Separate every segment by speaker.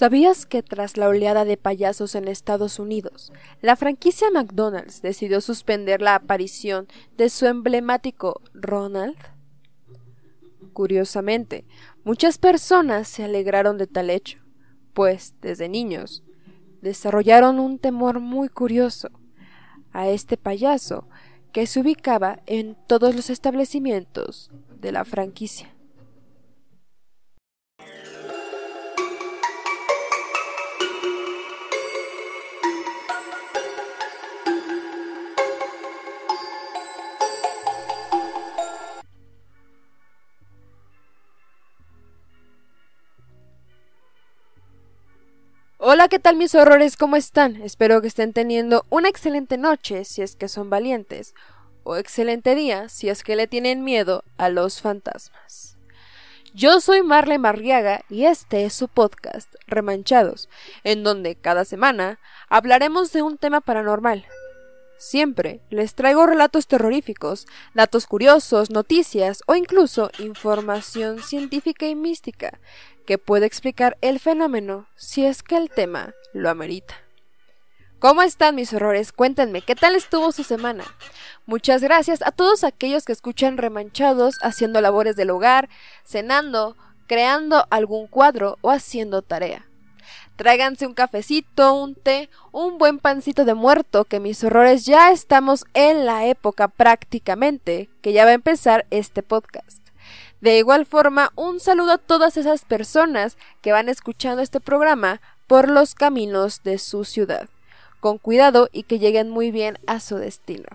Speaker 1: ¿Sabías que tras la oleada de payasos en Estados Unidos, la franquicia McDonald's decidió suspender la aparición de su emblemático Ronald? Curiosamente, muchas personas se alegraron de tal hecho, pues desde niños desarrollaron un temor muy curioso a este payaso que se ubicaba en todos los establecimientos de la franquicia. Hola, ¿qué tal mis horrores? ¿Cómo están? Espero que estén teniendo una excelente noche si es que son valientes, o excelente día si es que le tienen miedo a los fantasmas. Yo soy Marle Marriaga y este es su podcast, Remanchados, en donde cada semana hablaremos de un tema paranormal. Siempre les traigo relatos terroríficos, datos curiosos, noticias o incluso información científica y mística que puede explicar el fenómeno si es que el tema lo amerita. ¿Cómo están mis horrores? Cuéntenme, ¿qué tal estuvo su semana? Muchas gracias a todos aquellos que escuchan remanchados haciendo labores del hogar, cenando, creando algún cuadro o haciendo tarea. Tráiganse un cafecito, un té, un buen pancito de muerto, que mis horrores ya estamos en la época prácticamente que ya va a empezar este podcast. De igual forma, un saludo a todas esas personas que van escuchando este programa por los caminos de su ciudad. Con cuidado y que lleguen muy bien a su destino.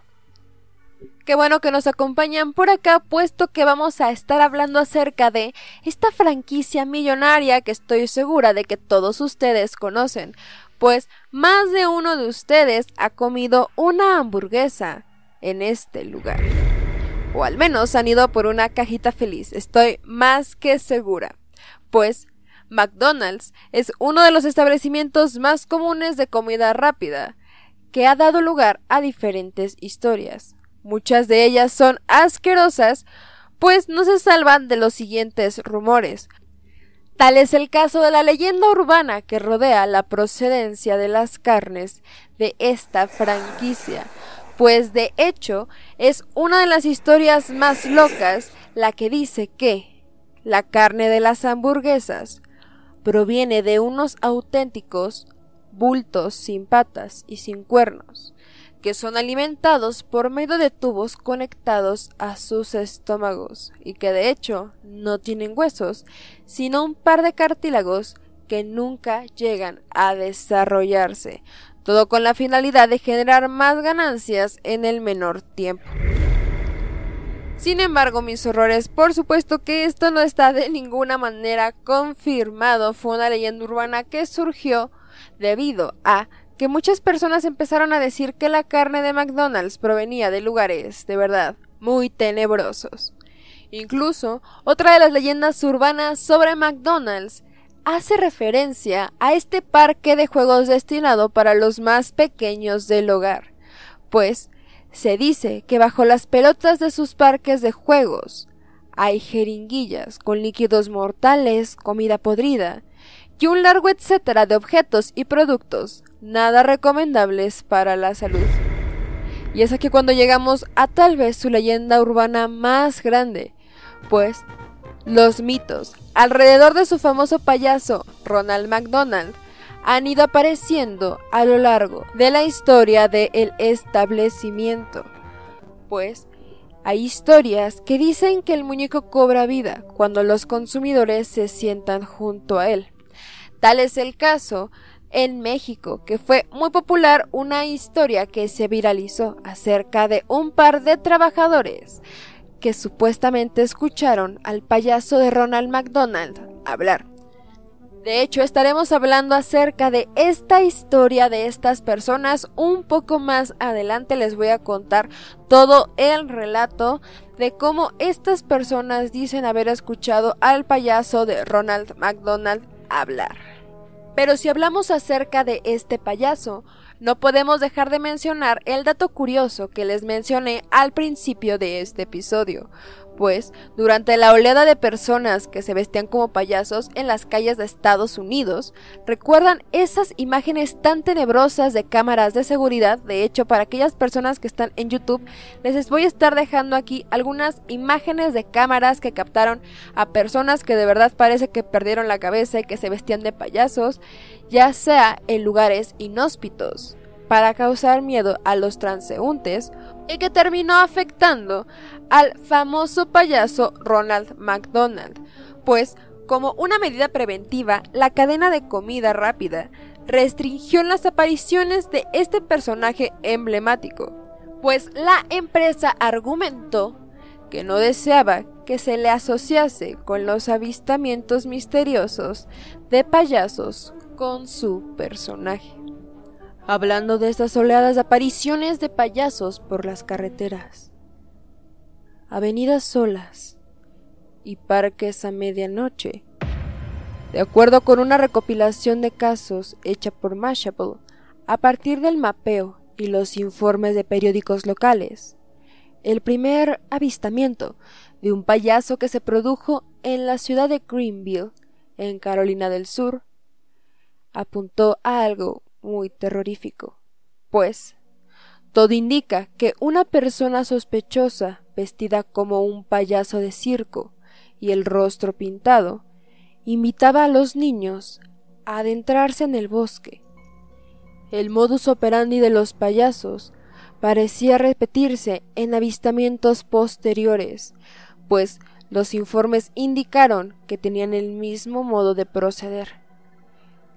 Speaker 1: Qué bueno que nos acompañan por acá, puesto que vamos a estar hablando acerca de esta franquicia millonaria que estoy segura de que todos ustedes conocen, pues más de uno de ustedes ha comido una hamburguesa en este lugar o al menos han ido por una cajita feliz, estoy más que segura. Pues McDonald's es uno de los establecimientos más comunes de comida rápida, que ha dado lugar a diferentes historias. Muchas de ellas son asquerosas, pues no se salvan de los siguientes rumores. Tal es el caso de la leyenda urbana que rodea la procedencia de las carnes de esta franquicia, pues de hecho es una de las historias más locas la que dice que la carne de las hamburguesas proviene de unos auténticos bultos sin patas y sin cuernos, que son alimentados por medio de tubos conectados a sus estómagos y que de hecho no tienen huesos, sino un par de cartílagos que nunca llegan a desarrollarse, todo con la finalidad de generar más ganancias en el menor tiempo. Sin embargo, mis horrores, por supuesto que esto no está de ninguna manera confirmado, fue una leyenda urbana que surgió debido a que muchas personas empezaron a decir que la carne de McDonald's provenía de lugares, de verdad, muy tenebrosos. Incluso, otra de las leyendas urbanas sobre McDonald's hace referencia a este parque de juegos destinado para los más pequeños del hogar, pues se dice que bajo las pelotas de sus parques de juegos hay jeringuillas con líquidos mortales, comida podrida y un largo etcétera de objetos y productos nada recomendables para la salud. Y es aquí cuando llegamos a tal vez su leyenda urbana más grande, pues los mitos alrededor de su famoso payaso, Ronald McDonald, han ido apareciendo a lo largo de la historia del establecimiento. Pues hay historias que dicen que el muñeco cobra vida cuando los consumidores se sientan junto a él. Tal es el caso en México, que fue muy popular una historia que se viralizó acerca de un par de trabajadores que supuestamente escucharon al payaso de Ronald McDonald hablar. De hecho, estaremos hablando acerca de esta historia de estas personas un poco más adelante. Les voy a contar todo el relato de cómo estas personas dicen haber escuchado al payaso de Ronald McDonald hablar. Pero si hablamos acerca de este payaso, no podemos dejar de mencionar el dato curioso que les mencioné al principio de este episodio, pues durante la oleada de personas que se vestían como payasos en las calles de Estados Unidos, recuerdan esas imágenes tan tenebrosas de cámaras de seguridad. De hecho, para aquellas personas que están en YouTube, les voy a estar dejando aquí algunas imágenes de cámaras que captaron a personas que de verdad parece que perdieron la cabeza y que se vestían de payasos, ya sea en lugares inhóspitos para causar miedo a los transeúntes y que terminó afectando al famoso payaso Ronald McDonald, pues como una medida preventiva, la cadena de comida rápida restringió las apariciones de este personaje emblemático, pues la empresa argumentó que no deseaba que se le asociase con los avistamientos misteriosos de payasos con su personaje hablando de estas oleadas de apariciones de payasos por las carreteras, avenidas solas y parques a medianoche. De acuerdo con una recopilación de casos hecha por Mashable, a partir del mapeo y los informes de periódicos locales, el primer avistamiento de un payaso que se produjo en la ciudad de Greenville, en Carolina del Sur, apuntó a algo muy terrorífico, pues todo indica que una persona sospechosa, vestida como un payaso de circo y el rostro pintado, invitaba a los niños a adentrarse en el bosque. El modus operandi de los payasos parecía repetirse en avistamientos posteriores, pues los informes indicaron que tenían el mismo modo de proceder.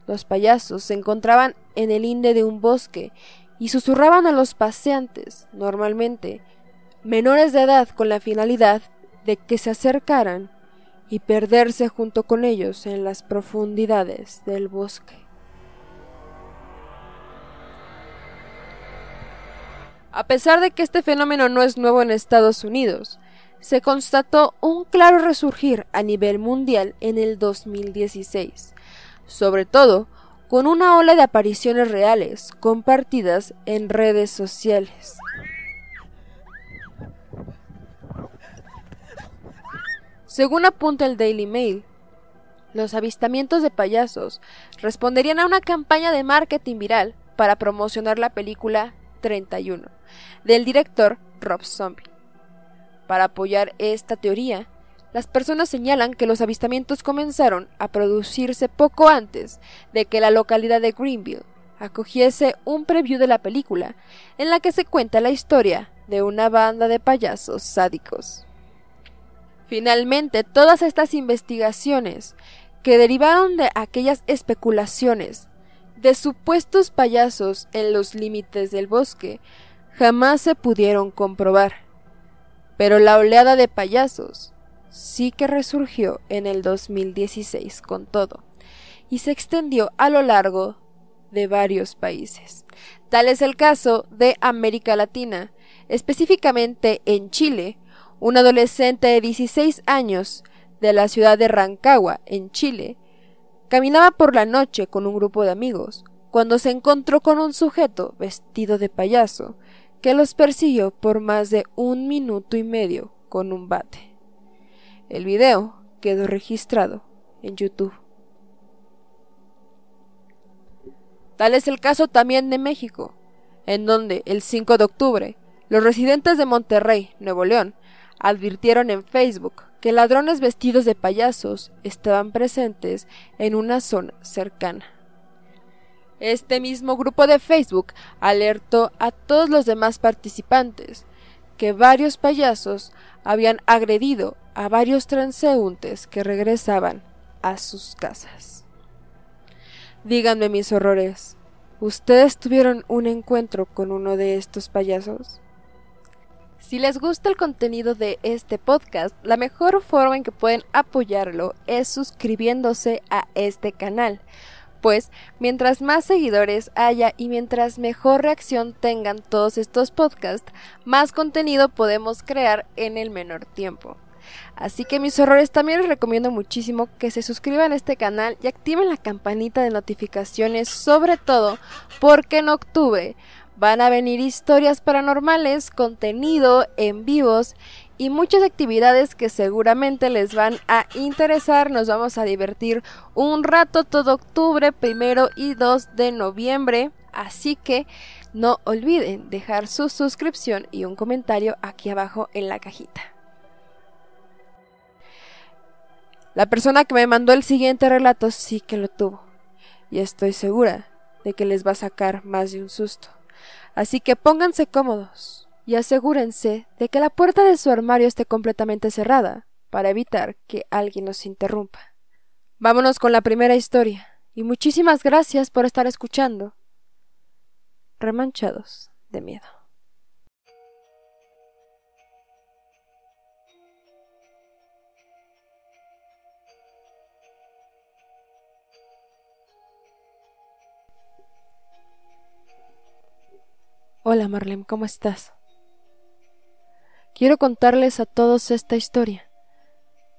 Speaker 1: Los payasos se encontraban en el inde de un bosque y susurraban a los paseantes, normalmente menores de edad, con la finalidad de que se acercaran y perderse junto con ellos en las profundidades del bosque. A pesar de que este fenómeno no es nuevo en Estados Unidos, se constató un claro resurgir a nivel mundial en el 2016, sobre todo con una ola de apariciones reales compartidas en redes sociales. Según apunta el Daily Mail, los avistamientos de payasos responderían a una campaña de marketing viral para promocionar la película 31 del director Rob Zombie. Para apoyar esta teoría, las personas señalan que los avistamientos comenzaron a producirse poco antes de que la localidad de Greenville acogiese un preview de la película en la que se cuenta la historia de una banda de payasos sádicos. Finalmente, todas estas investigaciones que derivaron de aquellas especulaciones de supuestos payasos en los límites del bosque jamás se pudieron comprobar. Pero la oleada de payasos sí que resurgió en el 2016 con todo y se extendió a lo largo de varios países. Tal es el caso de América Latina, específicamente en Chile, un adolescente de 16 años de la ciudad de Rancagua, en Chile, caminaba por la noche con un grupo de amigos, cuando se encontró con un sujeto vestido de payaso, que los persiguió por más de un minuto y medio con un bate. El video quedó registrado en YouTube. Tal es el caso también de México, en donde el 5 de octubre los residentes de Monterrey, Nuevo León, advirtieron en Facebook que ladrones vestidos de payasos estaban presentes en una zona cercana. Este mismo grupo de Facebook alertó a todos los demás participantes que varios payasos habían agredido a varios transeúntes que regresaban a sus casas. Díganme mis horrores, ¿ustedes tuvieron un encuentro con uno de estos payasos? Si les gusta el contenido de este podcast, la mejor forma en que pueden apoyarlo es suscribiéndose a este canal pues mientras más seguidores haya y mientras mejor reacción tengan todos estos podcasts, más contenido podemos crear en el menor tiempo. Así que mis horrores también les recomiendo muchísimo que se suscriban a este canal y activen la campanita de notificaciones, sobre todo porque en octubre van a venir historias paranormales, contenido en vivos y muchas actividades que seguramente les van a interesar. Nos vamos a divertir un rato todo octubre, primero y 2 de noviembre. Así que no olviden dejar su suscripción y un comentario aquí abajo en la cajita. La persona que me mandó el siguiente relato sí que lo tuvo. Y estoy segura de que les va a sacar más de un susto. Así que pónganse cómodos y asegúrense de que la puerta de su armario esté completamente cerrada para evitar que alguien nos interrumpa. Vámonos con la primera historia y muchísimas gracias por estar escuchando remanchados de miedo. Hola Marlene, ¿cómo estás? Quiero contarles a todos esta historia.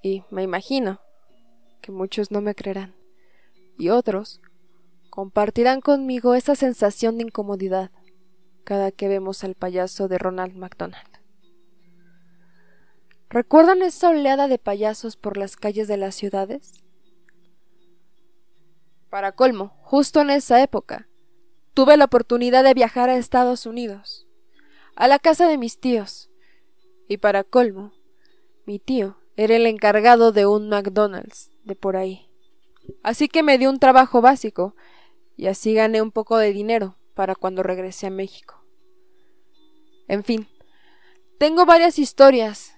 Speaker 1: Y me imagino que muchos no me creerán. Y otros compartirán conmigo esa sensación de incomodidad cada que vemos al payaso de Ronald McDonald. ¿Recuerdan esa oleada de payasos por las calles de las ciudades? Para colmo, justo en esa época, tuve la oportunidad de viajar a Estados Unidos, a la casa de mis tíos, y para colmo, mi tío era el encargado de un McDonald's de por ahí. Así que me dio un trabajo básico y así gané un poco de dinero para cuando regresé a México. En fin, tengo varias historias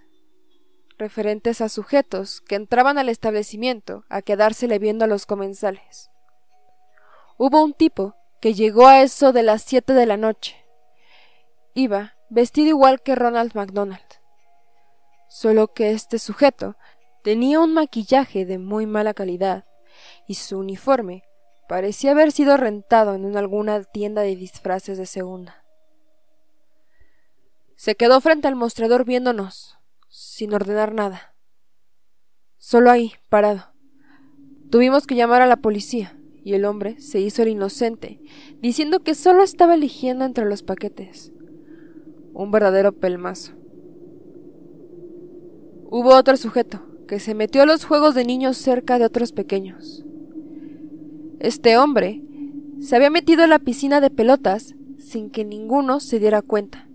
Speaker 1: referentes a sujetos que entraban al establecimiento a quedársele viendo a los comensales. Hubo un tipo que llegó a eso de las siete de la noche. Iba vestido igual que Ronald McDonald. Solo que este sujeto tenía un maquillaje de muy mala calidad y su uniforme Parecía haber sido rentado en alguna tienda de disfraces de segunda. Se quedó frente al mostrador viéndonos, sin ordenar nada. Solo ahí, parado. Tuvimos que llamar a la policía, y el hombre se hizo el inocente, diciendo que solo estaba eligiendo entre los paquetes. Un verdadero pelmazo. Hubo otro sujeto, que se metió a los juegos de niños cerca de otros pequeños. Este hombre se había metido en la piscina de pelotas sin que ninguno se diera cuenta.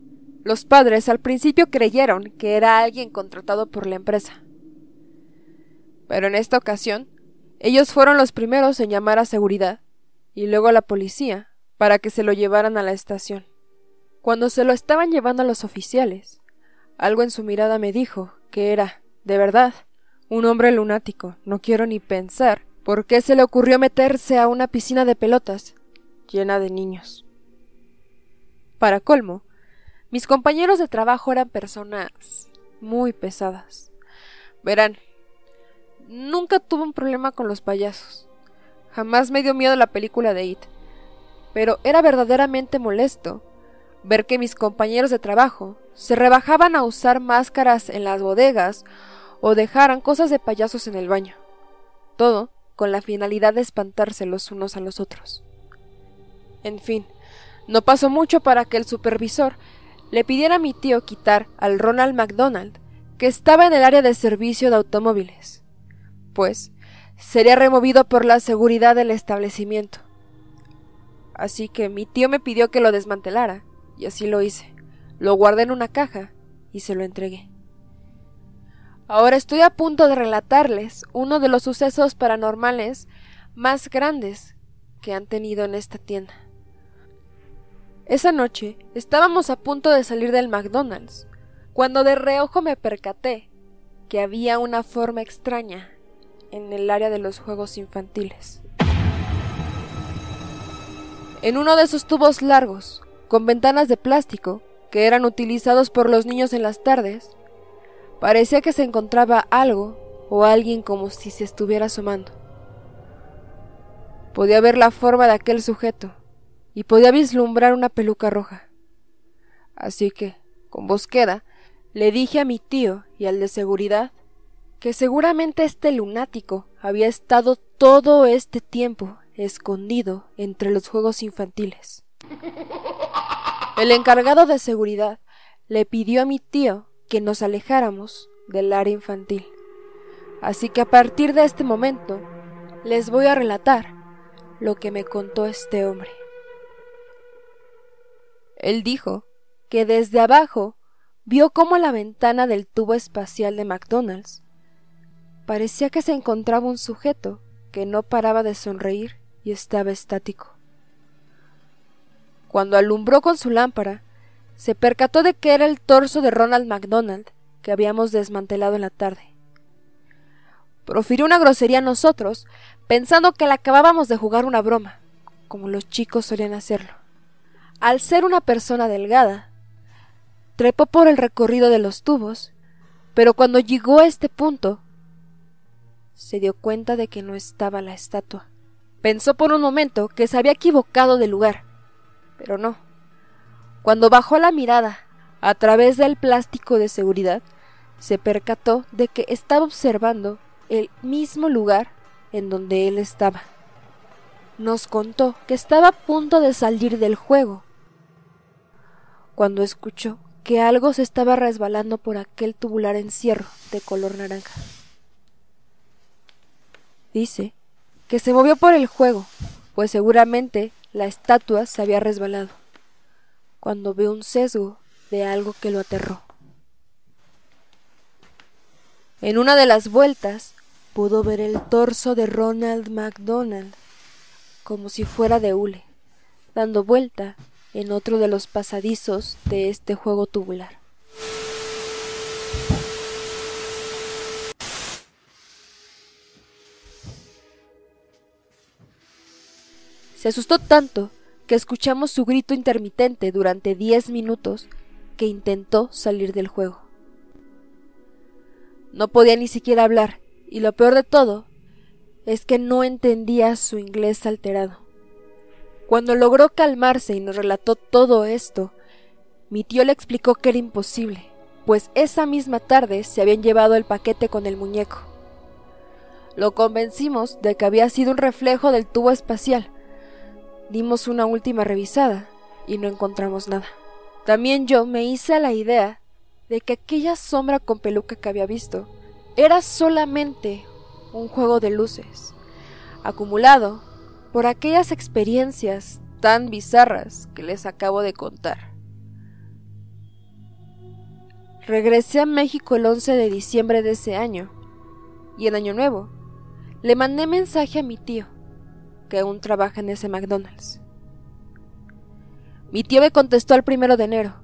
Speaker 1: Los padres al principio creyeron que era alguien contratado por la empresa. Pero en esta ocasión, ellos fueron los primeros en llamar a seguridad y luego a la policía para que se lo llevaran a la estación. Cuando se lo estaban llevando a los oficiales, algo en su mirada me dijo que era, de verdad, un hombre lunático. No quiero ni pensar ¿Por qué se le ocurrió meterse a una piscina de pelotas llena de niños? Para colmo, mis compañeros de trabajo eran personas muy pesadas. Verán, nunca tuve un problema con los payasos. Jamás me dio miedo la película de It. Pero era verdaderamente molesto ver que mis compañeros de trabajo se rebajaban a usar máscaras en las bodegas o dejaran cosas de payasos en el baño. Todo con la finalidad de espantarse los unos a los otros. En fin, no pasó mucho para que el supervisor le pidiera a mi tío quitar al Ronald McDonald, que estaba en el área de servicio de automóviles, pues sería removido por la seguridad del establecimiento. Así que mi tío me pidió que lo desmantelara, y así lo hice. Lo guardé en una caja y se lo entregué. Ahora estoy a punto de relatarles uno de los sucesos paranormales más grandes que han tenido en esta tienda. Esa noche estábamos a punto de salir del McDonald's, cuando de reojo me percaté que había una forma extraña en el área de los juegos infantiles. En uno de esos tubos largos, con ventanas de plástico, que eran utilizados por los niños en las tardes, Parecía que se encontraba algo o alguien como si se estuviera asomando. Podía ver la forma de aquel sujeto y podía vislumbrar una peluca roja. Así que, con voz queda, le dije a mi tío y al de seguridad que seguramente este lunático había estado todo este tiempo escondido entre los juegos infantiles. El encargado de seguridad le pidió a mi tío que nos alejáramos del área infantil. Así que a partir de este momento les voy a relatar lo que me contó este hombre. Él dijo que desde abajo vio cómo la ventana del tubo espacial de McDonald's parecía que se encontraba un sujeto que no paraba de sonreír y estaba estático. Cuando alumbró con su lámpara, se percató de que era el torso de Ronald McDonald que habíamos desmantelado en la tarde. Profirió una grosería a nosotros, pensando que le acabábamos de jugar una broma, como los chicos solían hacerlo. Al ser una persona delgada, trepó por el recorrido de los tubos, pero cuando llegó a este punto, se dio cuenta de que no estaba la estatua. Pensó por un momento que se había equivocado de lugar, pero no. Cuando bajó la mirada a través del plástico de seguridad, se percató de que estaba observando el mismo lugar en donde él estaba. Nos contó que estaba a punto de salir del juego, cuando escuchó que algo se estaba resbalando por aquel tubular encierro de color naranja. Dice que se movió por el juego, pues seguramente la estatua se había resbalado, cuando vio un sesgo de algo que lo aterró. En una de las vueltas pudo ver el torso de Ronald McDonald, como si fuera de hule, dando vuelta en otro de los pasadizos de este juego tubular. Se asustó tanto que escuchamos su grito intermitente durante diez minutos que intentó salir del juego. No podía ni siquiera hablar, y lo peor de todo es que no entendía su inglés alterado. Cuando logró calmarse y nos relató todo esto, mi tío le explicó que era imposible, pues esa misma tarde se habían llevado el paquete con el muñeco. Lo convencimos de que había sido un reflejo del tubo espacial. Dimos una última revisada y no encontramos nada. También yo me hice a la idea de que aquella sombra con peluca que había visto era solamente un juego de luces, acumulado por aquellas experiencias tan bizarras que les acabo de contar. Regresé a México el 11 de diciembre de ese año y en Año Nuevo le mandé mensaje a mi tío, que aún trabaja en ese McDonald's. Mi tío me contestó al primero de enero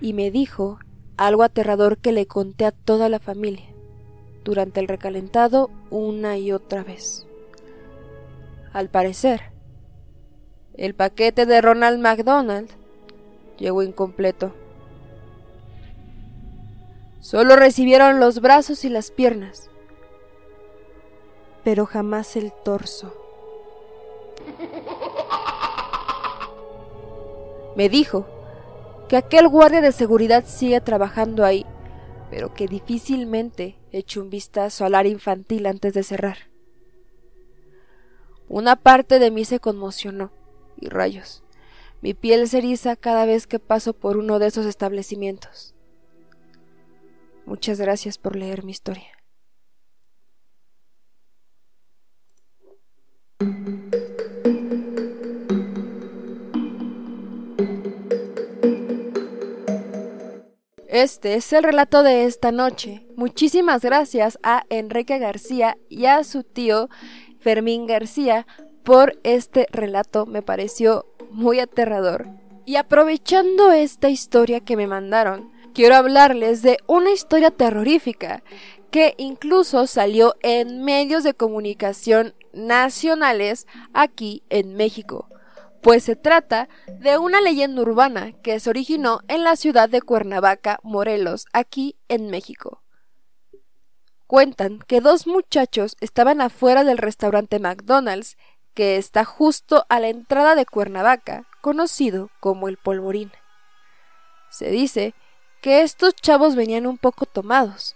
Speaker 1: y me dijo algo aterrador que le conté a toda la familia durante el recalentado una y otra vez. Al parecer, el paquete de Ronald McDonald llegó incompleto. Solo recibieron los brazos y las piernas, pero jamás el torso. Me dijo que aquel guardia de seguridad sigue trabajando ahí, pero que difícilmente echó un vistazo al área infantil antes de cerrar. Una parte de mí se conmocionó. Y rayos. Mi piel se eriza cada vez que paso por uno de esos establecimientos. Muchas gracias por leer mi historia. Este es el relato de esta noche. Muchísimas gracias a Enrique García y a su tío Fermín García por este relato, me pareció muy aterrador. Y aprovechando esta historia que me mandaron, quiero hablarles de una historia terrorífica que incluso salió en medios de comunicación nacionales aquí en México, pues se trata de una leyenda urbana que se originó en la ciudad de Cuernavaca, Morelos, aquí en México. Cuentan que dos muchachos estaban afuera del restaurante McDonald's, que está justo a la entrada de Cuernavaca, conocido como el Polvorín. Se dice que estos chavos venían un poco tomados,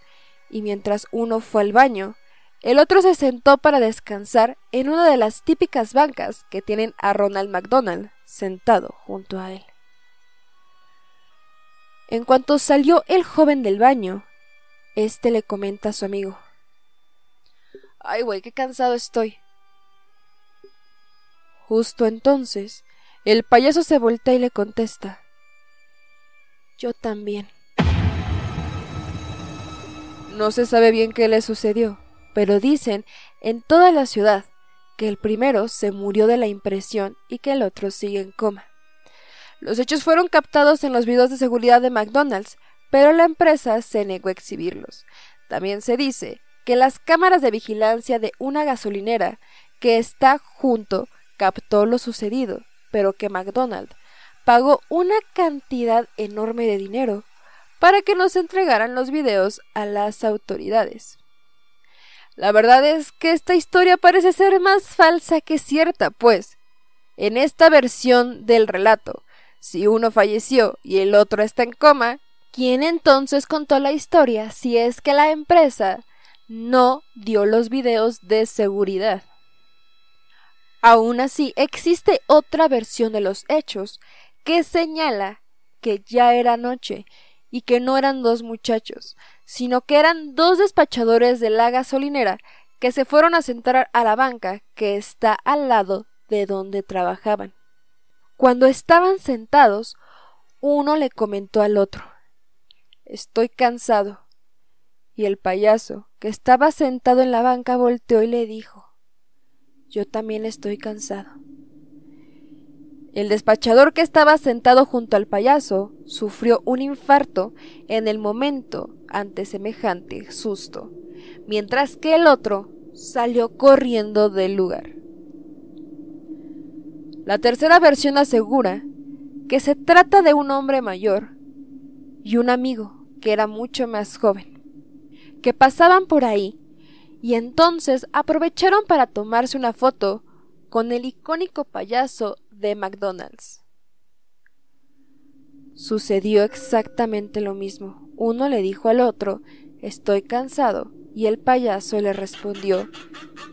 Speaker 1: y mientras uno fue al baño, el otro se sentó para descansar en una de las típicas bancas que tienen a Ronald McDonald sentado junto a él. En cuanto salió el joven del baño, este le comenta a su amigo. Ay, güey, qué cansado estoy. Justo entonces, el payaso se voltea y le contesta. Yo también. No se sabe bien qué le sucedió, pero dicen en toda la ciudad que el primero se murió de la impresión y que el otro sigue en coma. Los hechos fueron captados en los videos de seguridad de McDonald's, pero la empresa se negó a exhibirlos. También se dice que las cámaras de vigilancia de una gasolinera que está junto captó lo sucedido, pero que McDonald's pagó una cantidad enorme de dinero para que nos entregaran los videos a las autoridades. La verdad es que esta historia parece ser más falsa que cierta, pues, en esta versión del relato, si uno falleció y el otro está en coma, ¿quién entonces contó la historia si es que la empresa no dio los videos de seguridad? Aún así, existe otra versión de los hechos que señala que ya era noche y que no eran dos muchachos, sino que eran dos despachadores de la gasolinera que se fueron a sentar a la banca que está al lado de donde trabajaban. Cuando estaban sentados, uno le comentó al otro Estoy cansado. Y el payaso, que estaba sentado en la banca, volteó y le dijo Yo también estoy cansado. El despachador que estaba sentado junto al payaso sufrió un infarto en el momento ante semejante susto, mientras que el otro salió corriendo del lugar. La tercera versión asegura que se trata de un hombre mayor y un amigo que era mucho más joven, que pasaban por ahí y entonces aprovecharon para tomarse una foto con el icónico payaso de McDonald's. Sucedió exactamente lo mismo. Uno le dijo al otro, estoy cansado, y el payaso le respondió,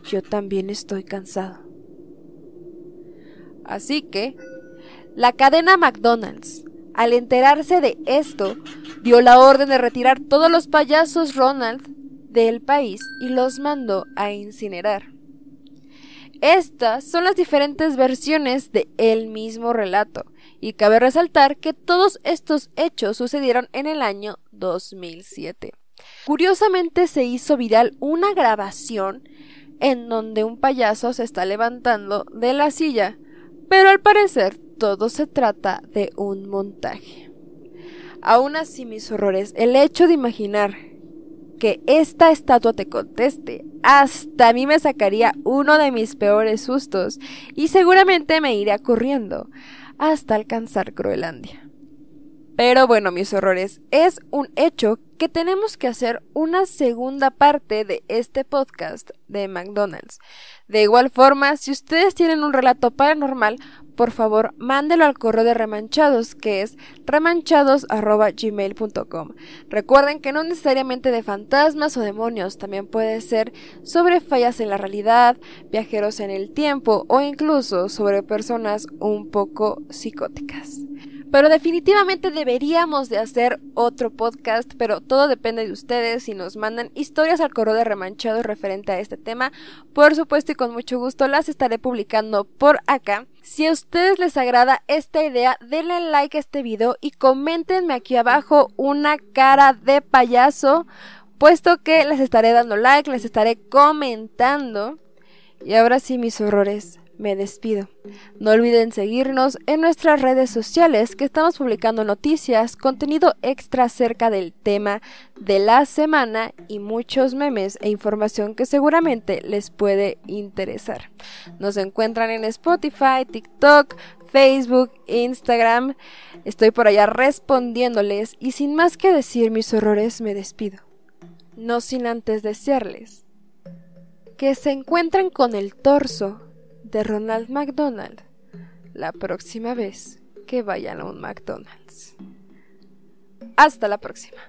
Speaker 1: yo también estoy cansado. Así que, la cadena McDonald's, al enterarse de esto, dio la orden de retirar todos los payasos Ronald del país y los mandó a incinerar. Estas son las diferentes versiones de el mismo relato, y cabe resaltar que todos estos hechos sucedieron en el año 2007. Curiosamente se hizo viral una grabación en donde un payaso se está levantando de la silla, pero al parecer todo se trata de un montaje. Aún así, mis horrores, el hecho de imaginar que esta estatua te conteste, hasta a mí me sacaría uno de mis peores sustos y seguramente me iría corriendo hasta alcanzar Groenlandia. Pero bueno, mis horrores, es un hecho que tenemos que hacer una segunda parte de este podcast de McDonald's. De igual forma, si ustedes tienen un relato paranormal, por favor, mándelo al correo de Remanchados, que es remanchados.gmail.com. Recuerden que no necesariamente de fantasmas o demonios, también puede ser sobre fallas en la realidad, viajeros en el tiempo o incluso sobre personas un poco psicóticas. Pero definitivamente deberíamos de hacer otro podcast, pero todo depende de ustedes si nos mandan historias al correo de remanchado referente a este tema. Por supuesto y con mucho gusto las estaré publicando por acá. Si a ustedes les agrada esta idea, denle like a este video y coméntenme aquí abajo una cara de payaso, puesto que les estaré dando like, les estaré comentando. Y ahora sí, mis horrores me despido. No olviden seguirnos en nuestras redes sociales que estamos publicando noticias, contenido extra acerca del tema de la semana y muchos memes e información que seguramente les puede interesar. Nos encuentran en Spotify, TikTok, Facebook, Instagram. Estoy por allá respondiéndoles y sin más que decir mis horrores me despido. No sin antes desearles que se encuentren con el torso de Ronald McDonald la próxima vez que vayan a un McDonald's. Hasta la próxima.